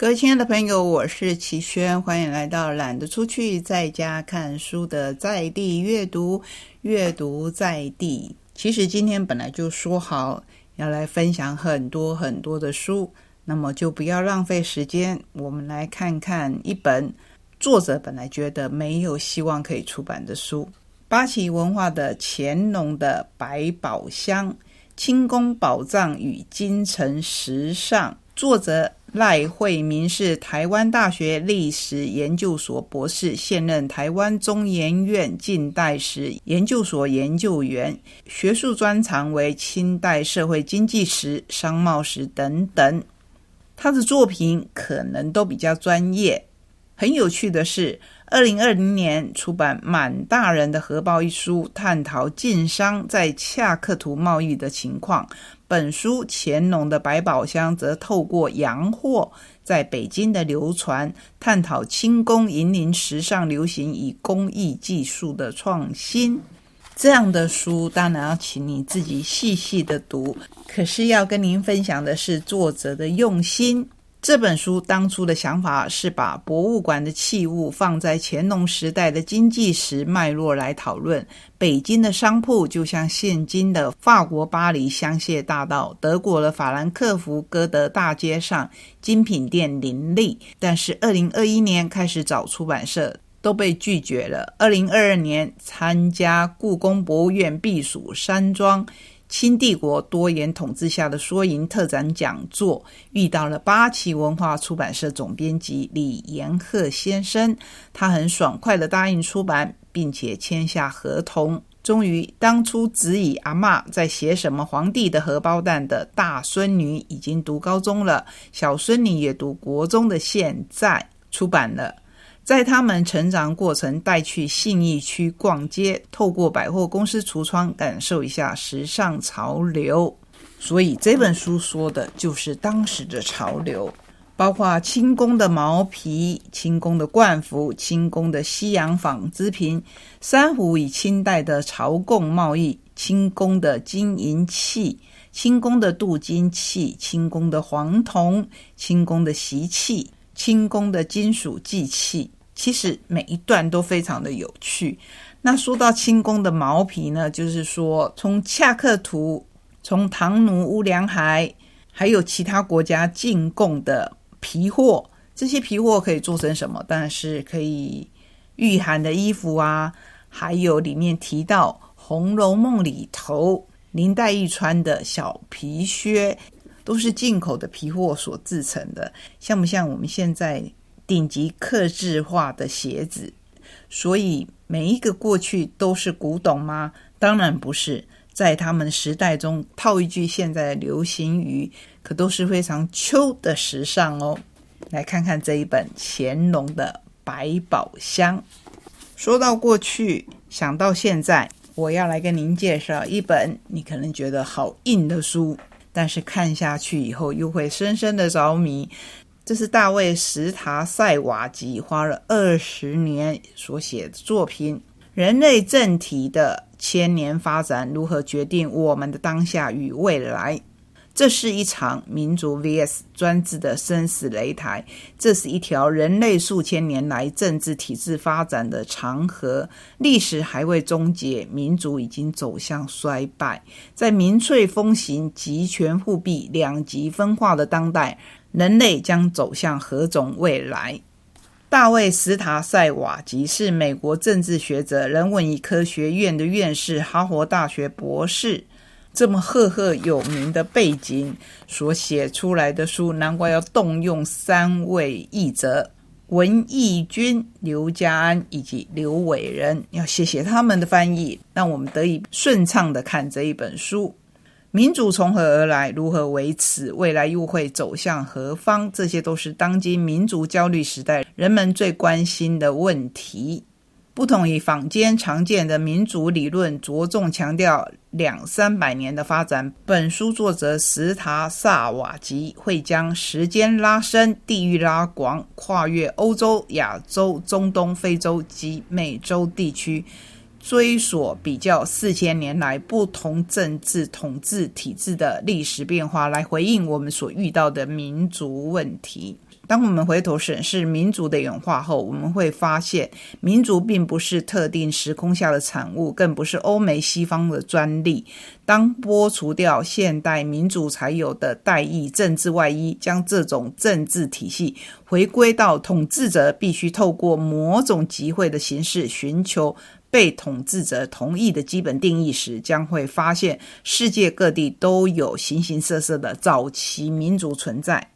各位亲爱的朋友，我是齐轩，欢迎来到懒得出去在家看书的在地阅读，阅读在地。其实今天本来就说好要来分享很多很多的书，那么就不要浪费时间，我们来看看一本作者本来觉得没有希望可以出版的书——八旗文化的乾隆的百宝箱：清宫宝藏与京城时尚。作者。赖惠明是台湾大学历史研究所博士，现任台湾中研院近代史研究所研究员，学术专长为清代社会经济史、商贸史等等。他的作品可能都比较专业。很有趣的是。二零二零年出版《满大人的荷包》一书，探讨晋商在恰克图贸易的情况。本书《乾隆的百宝箱》则透过洋货在北京的流传，探讨清宫引领时尚流行与工艺技术的创新。这样的书当然要请你自己细细的读，可是要跟您分享的是作者的用心。这本书当初的想法是把博物馆的器物放在乾隆时代的经济史脉络来讨论。北京的商铺就像现今的法国巴黎香榭大道、德国的法兰克福歌德大街上，精品店林立。但是，二零二一年开始找出版社都被拒绝了。二零二二年参加故宫博物院避暑山庄。清帝国多元统治下的缩影特展讲座，遇到了八旗文化出版社总编辑李延鹤先生，他很爽快的答应出版，并且签下合同。终于，当初只以阿妈在写什么皇帝的荷包蛋的大孙女已经读高中了，小孙女也读国中的现在出版了。在他们成长过程带去信义区逛街，透过百货公司橱窗感受一下时尚潮流。所以这本书说的就是当时的潮流，包括清宫的毛皮、清宫的冠服、清宫的西洋纺织品、珊瑚与清代的朝贡贸易、清宫的金银器、清宫的镀金器、清宫的黄铜、清宫的锡器、清宫的金属祭器。其实每一段都非常的有趣。那说到清宫的毛皮呢，就是说从恰克图、从唐奴、乌梁海，还有其他国家进贡的皮货，这些皮货可以做成什么？当然是可以御寒的衣服啊，还有里面提到《红楼梦》里头林黛玉穿的小皮靴，都是进口的皮货所制成的，像不像我们现在？顶级刻制化的鞋子，所以每一个过去都是古董吗？当然不是，在他们时代中，套一句现在流行语，可都是非常秋的时尚哦。来看看这一本乾隆的百宝箱。说到过去，想到现在，我要来跟您介绍一本你可能觉得好硬的书，但是看下去以后又会深深的着迷。这是大卫·史塔塞瓦吉花了二十年所写的作品，《人类政体的千年发展如何决定我们的当下与未来》。这是一场民族 vs 专制的生死擂台，这是一条人类数千年来政治体制发展的长河。历史还未终结，民族已经走向衰败。在民粹风行、集权复辟、两极分化的当代。人类将走向何种未来？大卫·斯塔塞瓦吉是美国政治学者、人文与科学院的院士、哈佛大学博士，这么赫赫有名的背景所写出来的书，难怪要动用三位译者：文义军、刘家安以及刘伟仁，要谢谢他们的翻译，让我们得以顺畅的看这一本书。民主从何而来？如何维持？未来又会走向何方？这些都是当今民族焦虑时代人们最关心的问题。不同于坊间常见的民主理论，着重强调两三百年的发展。本书作者石塔萨瓦吉会将时间拉伸，地域拉广，跨越欧洲、亚洲、中东、非洲及美洲地区。追索比较四千年来不同政治统治体制的历史变化，来回应我们所遇到的民族问题。当我们回头审视民族的演化后，我们会发现，民族并不是特定时空下的产物，更不是欧美西方的专利。当剥除掉现代民族才有的代议政治外衣，将这种政治体系回归到统治者必须透过某种集会的形式寻求被统治者同意的基本定义时，将会发现世界各地都有形形色色的早期民族存在。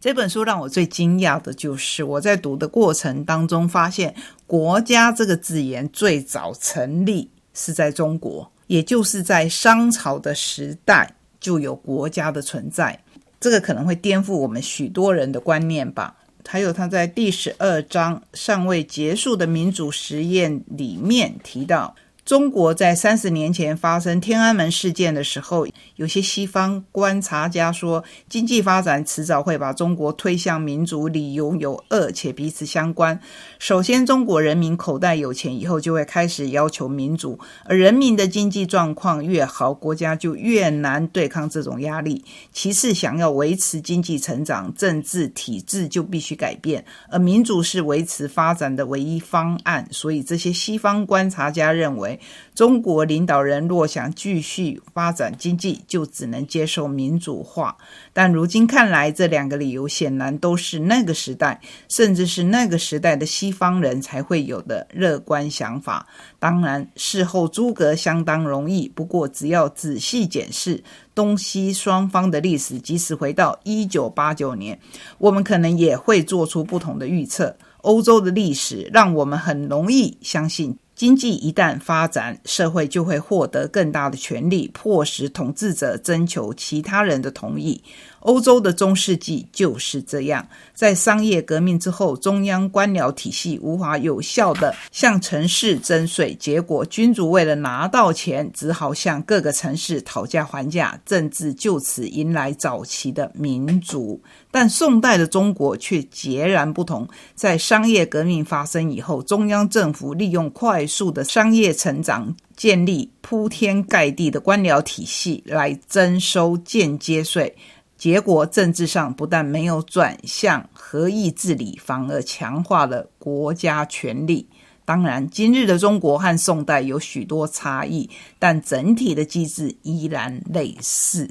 这本书让我最惊讶的就是，我在读的过程当中发现，“国家”这个字眼最早成立是在中国，也就是在商朝的时代就有国家的存在。这个可能会颠覆我们许多人的观念吧。还有他在第十二章尚未结束的民主实验里面提到。中国在三十年前发生天安门事件的时候，有些西方观察家说，经济发展迟早会把中国推向民主，理由有二且彼此相关。首先，中国人民口袋有钱以后，就会开始要求民主，而人民的经济状况越好，国家就越难对抗这种压力。其次，想要维持经济成长，政治体制就必须改变，而民主是维持发展的唯一方案。所以，这些西方观察家认为。中国领导人若想继续发展经济，就只能接受民主化。但如今看来，这两个理由显然都是那个时代，甚至是那个时代的西方人才会有的乐观想法。当然，事后诸葛相当容易。不过，只要仔细检视东西双方的历史，即使回到一九八九年，我们可能也会做出不同的预测。欧洲的历史让我们很容易相信。经济一旦发展，社会就会获得更大的权利，迫使统治者征求其他人的同意。欧洲的中世纪就是这样，在商业革命之后，中央官僚体系无法有效地向城市征税，结果君主为了拿到钱，只好向各个城市讨价还价，政治就此迎来早期的民主。但宋代的中国却截然不同，在商业革命发生以后，中央政府利用快速的商业成长，建立铺天盖地的官僚体系来征收间接税。结果，政治上不但没有转向合议治理，反而强化了国家权力。当然，今日的中国和宋代有许多差异，但整体的机制依然类似。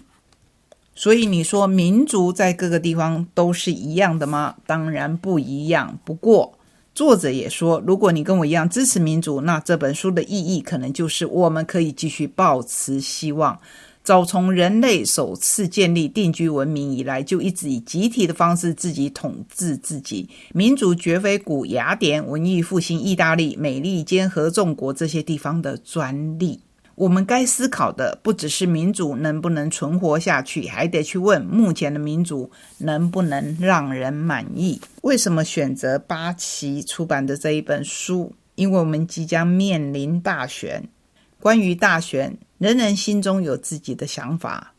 所以，你说民族在各个地方都是一样的吗？当然不一样。不过，作者也说，如果你跟我一样支持民主，那这本书的意义可能就是我们可以继续抱持希望。早从人类首次建立定居文明以来，就一直以集体的方式自己统治自己。民族绝非古雅典、文艺复兴、意大利、美利坚合众国这些地方的专利。我们该思考的不只是民主能不能存活下去，还得去问目前的民主能不能让人满意。为什么选择八旗出版的这一本书？因为我们即将面临大选。关于大选。人人心中有自己的想法，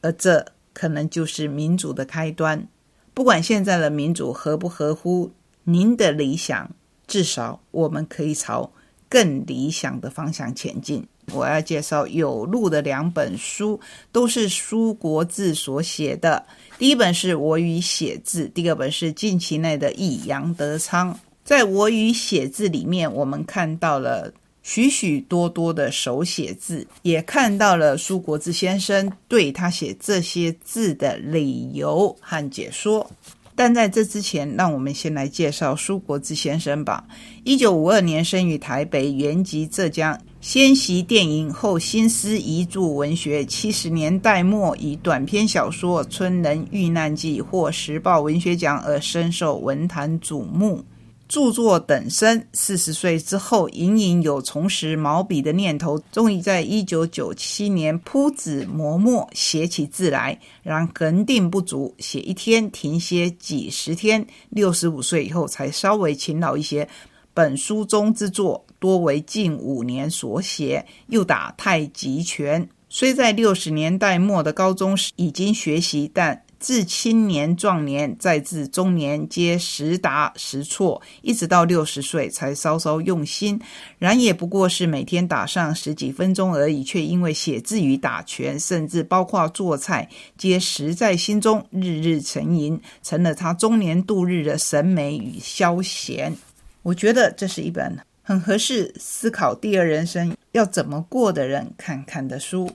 而这可能就是民主的开端。不管现在的民主合不合乎您的理想，至少我们可以朝更理想的方向前进。我要介绍有路的两本书，都是苏国志所写的。第一本是《我与写字》，第二本是近期内的《易杨德昌》。在我与写字里面，我们看到了。许许多多的手写字，也看到了苏国志先生对他写这些字的理由和解说。但在这之前，让我们先来介绍苏国志先生吧。一九五二年生于台北，原籍浙江，先习电影，后新思遗著文学。七十年代末，以短篇小说《村人遇难记》获时报文学奖而深受文坛瞩目。著作等身，四十岁之后隐隐有重拾毛笔的念头，终于在一九九七年铺纸磨墨，写起字来。然恒定不足，写一天停歇几十天。六十五岁以后才稍微勤劳一些。本书中之作多为近五年所写，又打太极拳。虽在六十年代末的高中时已经学习，但自青年、壮年，再至中年，皆时达时错，一直到六十岁才稍稍用心。然也不过是每天打上十几分钟而已，却因为写字与打拳，甚至包括做菜，皆实在心中，日日成吟，成了他中年度日的审美与消闲。我觉得这是一本很合适思考第二人生要怎么过的人看看的书。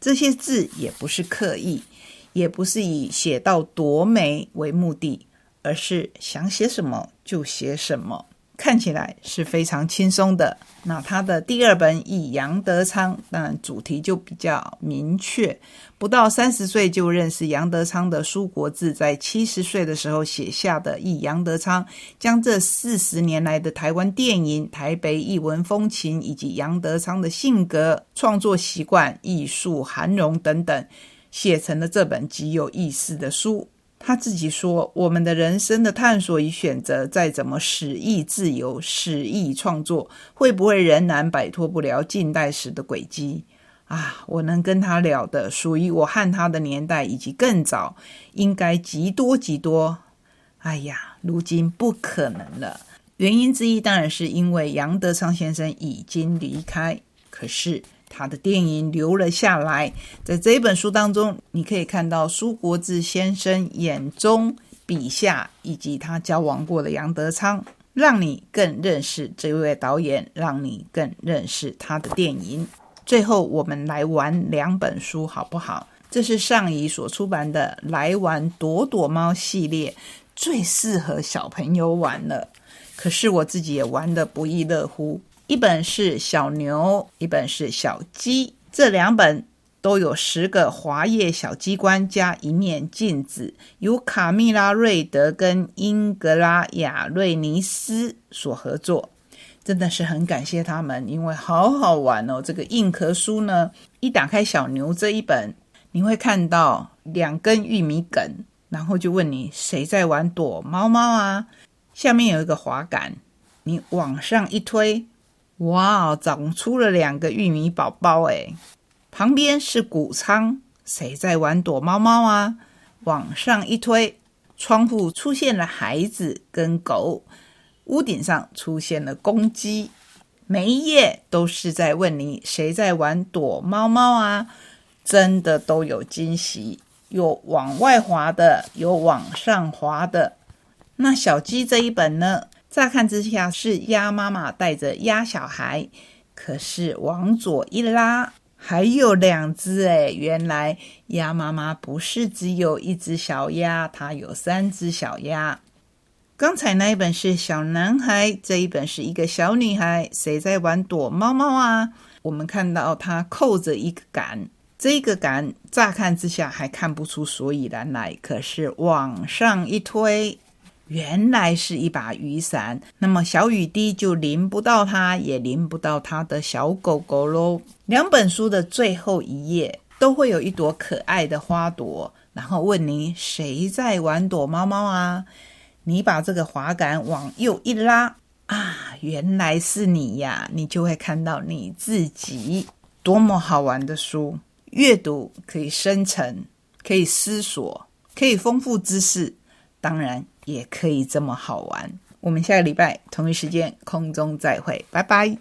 这些字也不是刻意。也不是以写到多美为目的，而是想写什么就写什么，看起来是非常轻松的。那他的第二本《忆杨德昌》，当然主题就比较明确。不到三十岁就认识杨德昌的苏国志，在七十岁的时候写下的《忆杨德昌》，将这四十年来的台湾电影、台北艺文风情，以及杨德昌的性格、创作习惯、艺术涵容等等。写成了这本极有意思的书。他自己说：“我们的人生的探索与选择，再怎么使意自由、使意创作，会不会仍然摆脱不了近代史的轨迹？”啊，我能跟他聊的，属于我和他的年代以及更早，应该极多极多。哎呀，如今不可能了。原因之一，当然是因为杨德昌先生已经离开。可是。他的电影留了下来，在这一本书当中，你可以看到苏国志先生眼中、笔下以及他交往过的杨德昌，让你更认识这位导演，让你更认识他的电影。最后，我们来玩两本书，好不好？这是上仪所出版的《来玩躲躲猫》系列，最适合小朋友玩了。可是我自己也玩得不亦乐乎。一本是小牛，一本是小鸡，这两本都有十个滑叶小机关加一面镜子，由卡蜜拉·瑞德跟英格拉·亚瑞尼斯所合作，真的是很感谢他们，因为好好玩哦。这个硬壳书呢，一打开小牛这一本，你会看到两根玉米梗，然后就问你谁在玩躲猫猫啊？下面有一个滑杆，你往上一推。哇，长出了两个玉米宝宝哎！旁边是谷仓，谁在玩躲猫猫啊？往上一推，窗户出现了孩子跟狗，屋顶上出现了公鸡。每一页都是在问你谁在玩躲猫猫啊？真的都有惊喜，有往外滑的，有往上滑的。那小鸡这一本呢？乍看之下是鸭妈妈带着鸭小孩，可是往左一拉，还有两只哎！原来鸭妈妈不是只有一只小鸭，它有三只小鸭。刚才那一本是小男孩，这一本是一个小女孩，谁在玩躲猫猫啊？我们看到它扣着一个杆，这个杆乍看之下还看不出所以然来，可是往上一推。原来是一把雨伞，那么小雨滴就淋不到它，也淋不到它的小狗狗喽。两本书的最后一页都会有一朵可爱的花朵，然后问你谁在玩躲猫猫啊？你把这个滑杆往右一拉啊，原来是你呀！你就会看到你自己，多么好玩的书！阅读可以生成，可以思索，可以丰富知识，当然。也可以这么好玩。我们下个礼拜同一时间空中再会，拜拜。